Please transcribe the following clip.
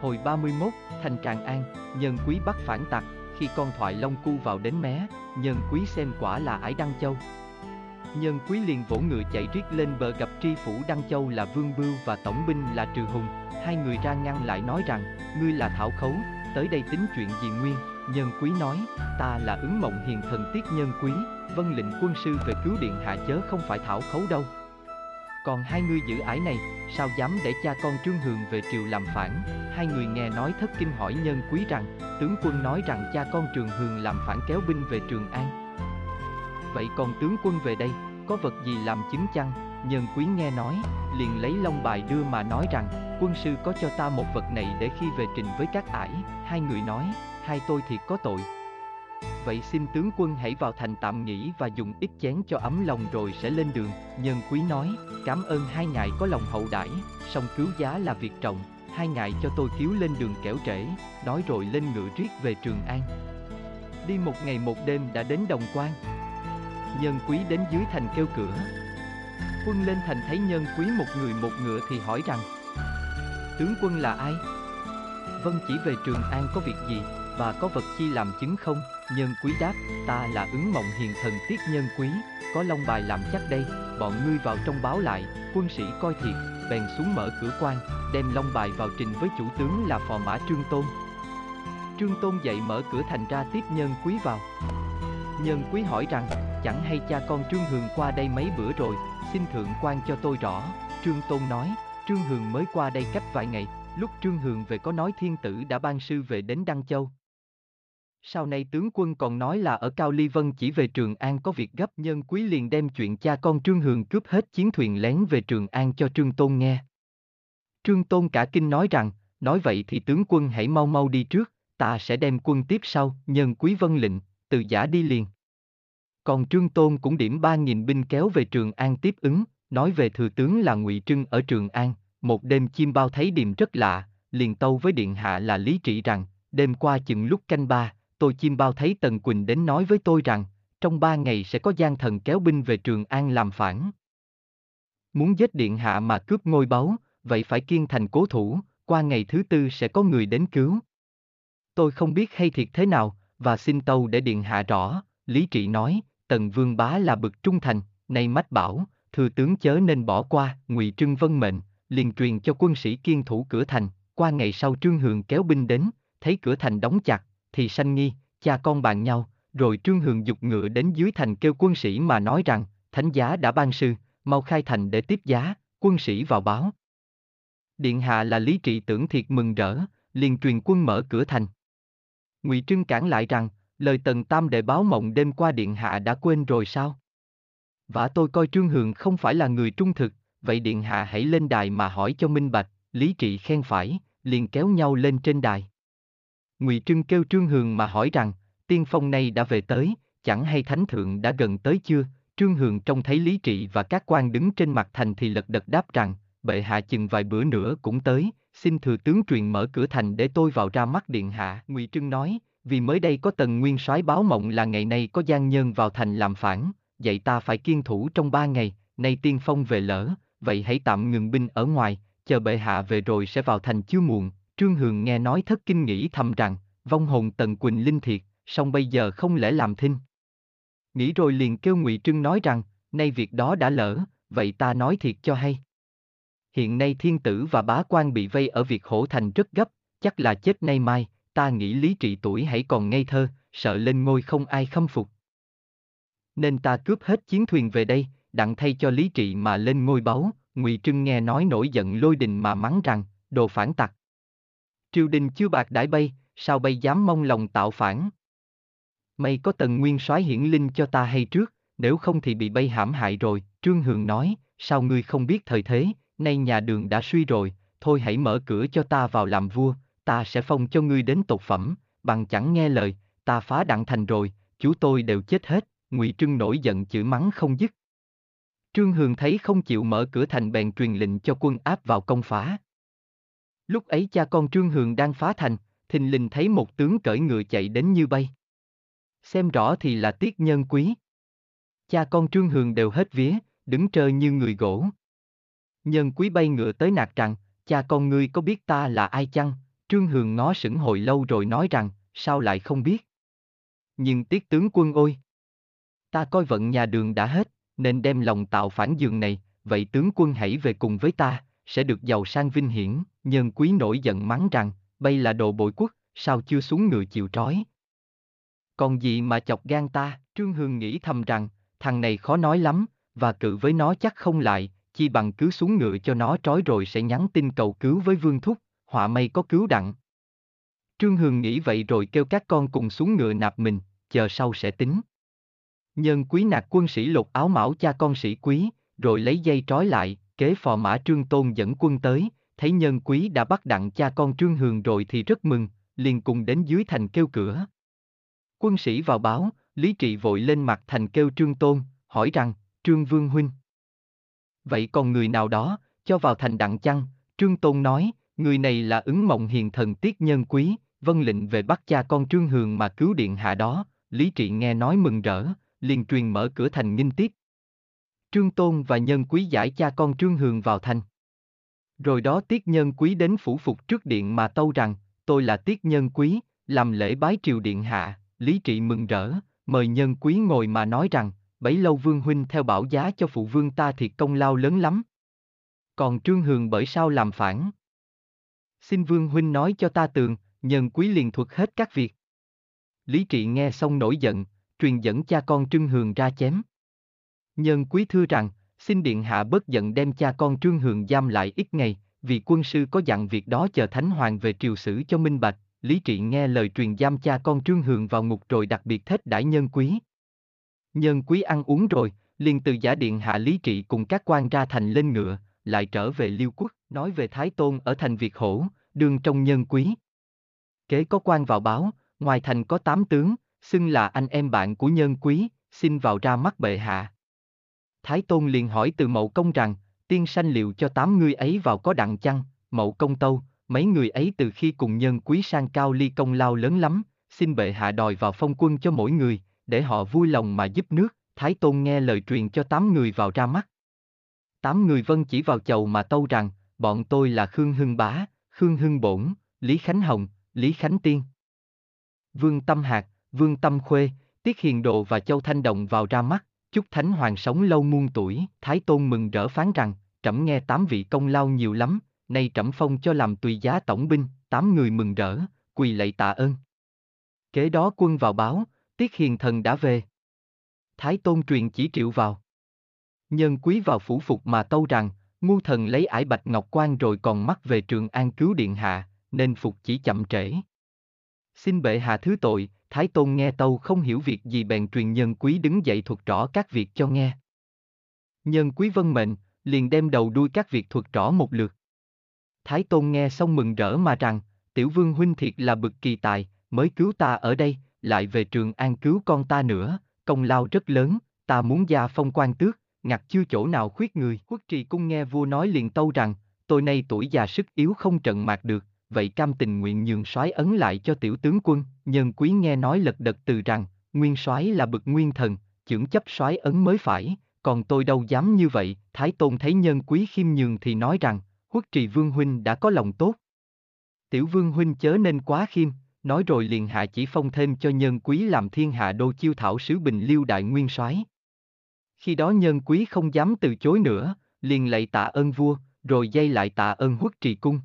Hồi 31, thành Tràng An, nhân quý bắt phản tặc, khi con thoại Long Cu vào đến mé, nhân quý xem quả là ải Đăng Châu. Nhân quý liền vỗ ngựa chạy riết lên bờ gặp tri phủ Đăng Châu là Vương Bưu và tổng binh là Trừ Hùng, hai người ra ngăn lại nói rằng, ngươi là Thảo Khấu, tới đây tính chuyện gì nguyên, nhân quý nói, ta là ứng mộng hiền thần tiết nhân quý, vân lệnh quân sư về cứu điện hạ chớ không phải Thảo Khấu đâu. Còn hai ngươi giữ ải này, sao dám để cha con Trương Hường về triều làm phản? Hai người nghe nói thất kinh hỏi nhân quý rằng, tướng quân nói rằng cha con Trường Hường làm phản kéo binh về Trường An. Vậy còn tướng quân về đây, có vật gì làm chứng chăng? Nhân quý nghe nói, liền lấy long bài đưa mà nói rằng, quân sư có cho ta một vật này để khi về trình với các ải. Hai người nói, hai tôi thiệt có tội, Vậy xin tướng quân hãy vào thành tạm nghỉ và dùng ít chén cho ấm lòng rồi sẽ lên đường. Nhân quý nói, cảm ơn hai ngài có lòng hậu đãi, song cứu giá là việc trọng, hai ngài cho tôi cứu lên đường kẻo trễ, nói rồi lên ngựa riết về Trường An. Đi một ngày một đêm đã đến Đồng Quan. Nhân quý đến dưới thành kêu cửa. Quân lên thành thấy nhân quý một người một ngựa thì hỏi rằng Tướng quân là ai? Vân chỉ về Trường An có việc gì, và có vật chi làm chứng không? Nhân quý đáp, ta là ứng mộng hiền thần tiết nhân quý, có long bài làm chắc đây, bọn ngươi vào trong báo lại, quân sĩ coi thiệt, bèn xuống mở cửa quan, đem long bài vào trình với chủ tướng là phò mã Trương Tôn. Trương Tôn dậy mở cửa thành ra tiếp nhân quý vào. Nhân quý hỏi rằng, chẳng hay cha con Trương Hường qua đây mấy bữa rồi, xin thượng quan cho tôi rõ. Trương Tôn nói, Trương Hường mới qua đây cách vài ngày, lúc Trương Hường về có nói thiên tử đã ban sư về đến Đăng Châu, sau này tướng quân còn nói là ở Cao Ly Vân chỉ về Trường An có việc gấp nhân quý liền đem chuyện cha con Trương Hường cướp hết chiến thuyền lén về Trường An cho Trương Tôn nghe. Trương Tôn cả kinh nói rằng, nói vậy thì tướng quân hãy mau mau đi trước, ta sẽ đem quân tiếp sau, nhân quý vân lệnh, từ giả đi liền. Còn Trương Tôn cũng điểm ba nghìn binh kéo về Trường An tiếp ứng, nói về thừa tướng là Ngụy Trưng ở Trường An, một đêm chim bao thấy điềm rất lạ, liền tâu với điện hạ là lý trị rằng, đêm qua chừng lúc canh ba, tôi chim bao thấy Tần Quỳnh đến nói với tôi rằng, trong ba ngày sẽ có gian thần kéo binh về Trường An làm phản. Muốn giết điện hạ mà cướp ngôi báu, vậy phải kiên thành cố thủ, qua ngày thứ tư sẽ có người đến cứu. Tôi không biết hay thiệt thế nào, và xin tâu để điện hạ rõ, Lý Trị nói, Tần Vương Bá là bực trung thành, nay mách bảo, thừa tướng chớ nên bỏ qua, Ngụy Trưng vân mệnh, liền truyền cho quân sĩ kiên thủ cửa thành, qua ngày sau Trương Hường kéo binh đến, thấy cửa thành đóng chặt, thì sanh nghi, cha con bàn nhau, rồi Trương Hường dục ngựa đến dưới thành kêu quân sĩ mà nói rằng, thánh giá đã ban sư, mau khai thành để tiếp giá, quân sĩ vào báo. Điện hạ là lý trị tưởng thiệt mừng rỡ, liền truyền quân mở cửa thành. Ngụy Trưng cản lại rằng, lời tần tam đệ báo mộng đêm qua điện hạ đã quên rồi sao? vả tôi coi Trương Hường không phải là người trung thực, vậy điện hạ hãy lên đài mà hỏi cho minh bạch, lý trị khen phải, liền kéo nhau lên trên đài. Ngụy Trưng kêu Trương Hường mà hỏi rằng, tiên phong này đã về tới, chẳng hay thánh thượng đã gần tới chưa? Trương Hường trông thấy Lý Trị và các quan đứng trên mặt thành thì lật đật đáp rằng, bệ hạ chừng vài bữa nữa cũng tới, xin thừa tướng truyền mở cửa thành để tôi vào ra mắt điện hạ. Ngụy Trưng nói, vì mới đây có tần nguyên soái báo mộng là ngày nay có gian nhân vào thành làm phản, vậy ta phải kiên thủ trong ba ngày, nay tiên phong về lỡ, vậy hãy tạm ngừng binh ở ngoài, chờ bệ hạ về rồi sẽ vào thành chưa muộn, Trương Hường nghe nói thất kinh nghĩ thầm rằng, vong hồn Tần Quỳnh linh thiệt, song bây giờ không lẽ làm thinh. Nghĩ rồi liền kêu Ngụy Trưng nói rằng, nay việc đó đã lỡ, vậy ta nói thiệt cho hay. Hiện nay thiên tử và bá quan bị vây ở việc hổ thành rất gấp, chắc là chết nay mai, ta nghĩ lý trị tuổi hãy còn ngây thơ, sợ lên ngôi không ai khâm phục. Nên ta cướp hết chiến thuyền về đây, đặng thay cho lý trị mà lên ngôi báu, Ngụy Trưng nghe nói nổi giận lôi đình mà mắng rằng, đồ phản tặc, Triều đình chưa bạc đãi bay, sao bay dám mong lòng tạo phản? May có tần nguyên soái hiển linh cho ta hay trước, nếu không thì bị bay hãm hại rồi, Trương Hường nói, sao ngươi không biết thời thế, nay nhà đường đã suy rồi, thôi hãy mở cửa cho ta vào làm vua, ta sẽ phong cho ngươi đến tột phẩm, bằng chẳng nghe lời, ta phá đặng thành rồi, chú tôi đều chết hết, Ngụy Trưng nổi giận chửi mắng không dứt. Trương Hường thấy không chịu mở cửa thành bèn truyền lệnh cho quân áp vào công phá. Lúc ấy cha con Trương Hường đang phá thành, thình lình thấy một tướng cởi ngựa chạy đến như bay. Xem rõ thì là tiết nhân quý. Cha con Trương Hường đều hết vía, đứng trơ như người gỗ. Nhân quý bay ngựa tới nạt rằng, cha con ngươi có biết ta là ai chăng? Trương Hường ngó sững hồi lâu rồi nói rằng, sao lại không biết? Nhưng tiết tướng quân ôi! Ta coi vận nhà đường đã hết, nên đem lòng tạo phản giường này, vậy tướng quân hãy về cùng với ta, sẽ được giàu sang vinh hiển, nhân quý nổi giận mắng rằng, bây là đồ bội quốc, sao chưa xuống ngựa chịu trói. Còn gì mà chọc gan ta, Trương Hương nghĩ thầm rằng, thằng này khó nói lắm, và cự với nó chắc không lại, chi bằng cứ xuống ngựa cho nó trói rồi sẽ nhắn tin cầu cứu với Vương Thúc, họa may có cứu đặng. Trương Hương nghĩ vậy rồi kêu các con cùng xuống ngựa nạp mình, chờ sau sẽ tính. Nhân quý nạt quân sĩ lột áo mão cha con sĩ quý, rồi lấy dây trói lại, kế phò mã Trương Tôn dẫn quân tới, thấy nhân quý đã bắt đặng cha con Trương Hường rồi thì rất mừng, liền cùng đến dưới thành kêu cửa. Quân sĩ vào báo, Lý Trị vội lên mặt thành kêu Trương Tôn, hỏi rằng, Trương Vương Huynh. Vậy còn người nào đó, cho vào thành đặng chăng, Trương Tôn nói, người này là ứng mộng hiền thần tiết nhân quý, vân lệnh về bắt cha con Trương Hường mà cứu điện hạ đó, Lý Trị nghe nói mừng rỡ, liền truyền mở cửa thành nghinh tiếp. Trương Tôn và nhân quý giải cha con Trương Hường vào thành. Rồi đó tiết nhân quý đến phủ phục trước điện mà tâu rằng, tôi là tiết nhân quý, làm lễ bái triều điện hạ, Lý Trị mừng rỡ, mời nhân quý ngồi mà nói rằng, bấy lâu vương huynh theo bảo giá cho phụ vương ta thiệt công lao lớn lắm. Còn Trương Hường bởi sao làm phản? Xin vương huynh nói cho ta tường, nhân quý liền thuật hết các việc. Lý Trị nghe xong nổi giận, truyền dẫn cha con Trương Hường ra chém. Nhân quý thưa rằng, xin điện hạ bớt giận đem cha con Trương Hường giam lại ít ngày, vì quân sư có dặn việc đó chờ Thánh Hoàng về triều sử cho minh bạch, Lý Trị nghe lời truyền giam cha con Trương Hường vào ngục rồi đặc biệt thết đãi nhân quý. Nhân quý ăn uống rồi, liền từ giả điện hạ Lý Trị cùng các quan ra thành lên ngựa, lại trở về Liêu Quốc, nói về Thái Tôn ở thành Việt Hổ, đường trong nhân quý. Kế có quan vào báo, ngoài thành có tám tướng, xưng là anh em bạn của nhân quý, xin vào ra mắt bệ hạ. Thái Tôn liền hỏi từ mậu công rằng, tiên sanh liệu cho tám người ấy vào có đặng chăng, mậu công tâu, mấy người ấy từ khi cùng nhân quý sang cao ly công lao lớn lắm, xin bệ hạ đòi vào phong quân cho mỗi người, để họ vui lòng mà giúp nước, Thái Tôn nghe lời truyền cho tám người vào ra mắt. Tám người vân chỉ vào chầu mà tâu rằng, bọn tôi là Khương Hưng Bá, Khương Hưng Bổn, Lý Khánh Hồng, Lý Khánh Tiên. Vương Tâm Hạc, Vương Tâm Khuê, Tiết Hiền Độ và Châu Thanh Đồng vào ra mắt, chúc Thánh Hoàng sống lâu muôn tuổi, Thái Tôn mừng rỡ phán rằng, trẫm nghe tám vị công lao nhiều lắm, nay trẫm phong cho làm tùy giá tổng binh, tám người mừng rỡ, quỳ lạy tạ ơn. Kế đó quân vào báo, Tiết Hiền Thần đã về. Thái Tôn truyền chỉ triệu vào. Nhân quý vào phủ phục mà tâu rằng, ngu thần lấy ải bạch ngọc quan rồi còn mắc về trường an cứu điện hạ, nên phục chỉ chậm trễ. Xin bệ hạ thứ tội, Thái Tôn nghe tâu không hiểu việc gì bèn truyền nhân quý đứng dậy thuật rõ các việc cho nghe. Nhân quý vân mệnh, liền đem đầu đuôi các việc thuật rõ một lượt. Thái Tôn nghe xong mừng rỡ mà rằng, tiểu vương huynh thiệt là bực kỳ tài, mới cứu ta ở đây, lại về trường an cứu con ta nữa, công lao rất lớn, ta muốn gia phong quan tước, ngặt chưa chỗ nào khuyết người. Quốc trì cung nghe vua nói liền tâu rằng, tôi nay tuổi già sức yếu không trận mạc được, vậy cam tình nguyện nhường soái ấn lại cho tiểu tướng quân, nhân quý nghe nói lật đật từ rằng, nguyên soái là bậc nguyên thần, chưởng chấp soái ấn mới phải, còn tôi đâu dám như vậy, Thái Tôn thấy nhân quý khiêm nhường thì nói rằng, huất trì vương huynh đã có lòng tốt. Tiểu vương huynh chớ nên quá khiêm, nói rồi liền hạ chỉ phong thêm cho nhân quý làm thiên hạ đô chiêu thảo sứ bình liêu đại nguyên soái. Khi đó nhân quý không dám từ chối nữa, liền lạy tạ ơn vua, rồi dây lại tạ ơn huất trì cung.